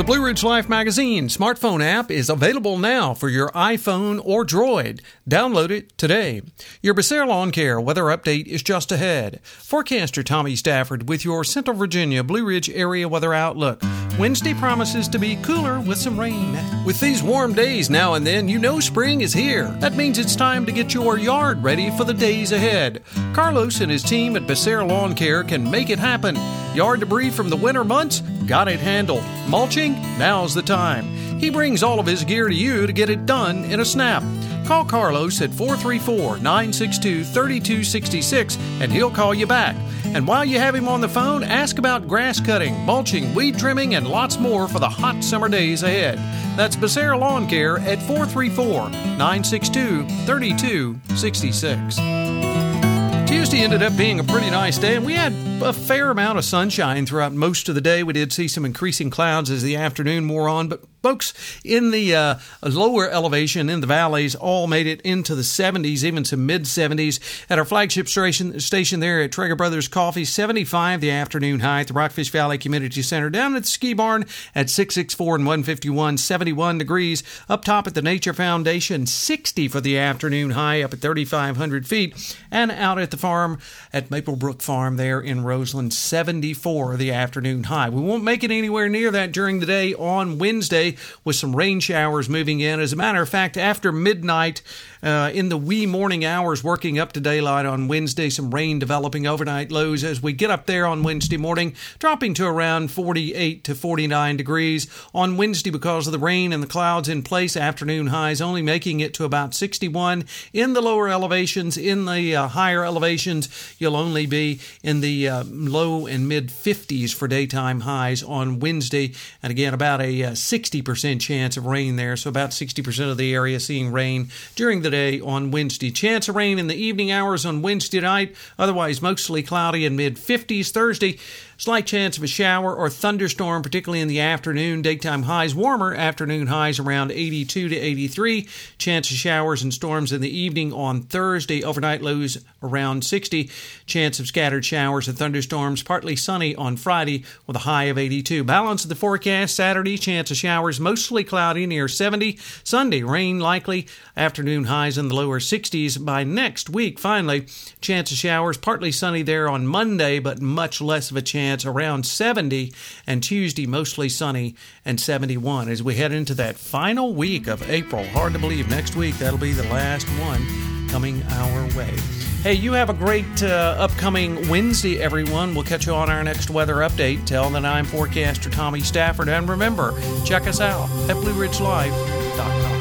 The Blue Ridge Life Magazine smartphone app is available now for your iPhone or Droid. Download it today. Your Becerra Lawn Care weather update is just ahead. Forecaster Tommy Stafford with your Central Virginia Blue Ridge area weather outlook. Wednesday promises to be cooler with some rain. With these warm days now and then, you know spring is here. That means it's time to get your yard ready for the days ahead. Carlos and his team at Becerra Lawn Care can make it happen. Yard debris from the winter months? Got it handled. Mulching? Now's the time. He brings all of his gear to you to get it done in a snap. Call Carlos at 434 962 3266 and he'll call you back. And while you have him on the phone, ask about grass cutting, mulching, weed trimming, and lots more for the hot summer days ahead. That's Becerra Lawn Care at 434 962 3266. Tuesday ended up being a pretty nice day, and we had a fair amount of sunshine throughout most of the day. We did see some increasing clouds as the afternoon wore on, but folks in the uh, lower elevation in the valleys all made it into the 70s, even some mid 70s. At our flagship station, station there at Trager Brothers Coffee, 75 the afternoon high at the Rockfish Valley Community Center. Down at the ski barn at 664 and 151, 71 degrees. Up top at the Nature Foundation, 60 for the afternoon high up at 3,500 feet. And out at the farm at Maplebrook Farm there in Roseland, 74 the afternoon high. We won't make it anywhere near that during the day on Wednesday with some rain showers moving in. As a matter of fact, after midnight, uh, in the wee morning hours, working up to daylight on Wednesday, some rain developing overnight lows as we get up there on Wednesday morning, dropping to around 48 to 49 degrees. On Wednesday, because of the rain and the clouds in place, afternoon highs only making it to about 61. In the lower elevations, in the uh, higher elevations, you'll only be in the uh, low and mid 50s for daytime highs on Wednesday. And again, about a 60% uh, chance of rain there. So about 60% of the area seeing rain during the day on Wednesday. Chance of rain in the evening hours on Wednesday night, otherwise mostly cloudy and mid 50s. Thursday, Slight chance of a shower or thunderstorm, particularly in the afternoon. Daytime highs warmer, afternoon highs around 82 to 83. Chance of showers and storms in the evening on Thursday. Overnight lows around 60. Chance of scattered showers and thunderstorms, partly sunny on Friday with a high of 82. Balance of the forecast Saturday, chance of showers mostly cloudy near 70. Sunday, rain likely. Afternoon highs in the lower 60s. By next week, finally, chance of showers partly sunny there on Monday, but much less of a chance around 70, and Tuesday mostly sunny and 71 as we head into that final week of April. Hard to believe next week that'll be the last one coming our way. Hey, you have a great uh, upcoming Wednesday, everyone. We'll catch you on our next weather update. Tell the I'm forecaster Tommy Stafford. And remember, check us out at BlueRidgeLife.com.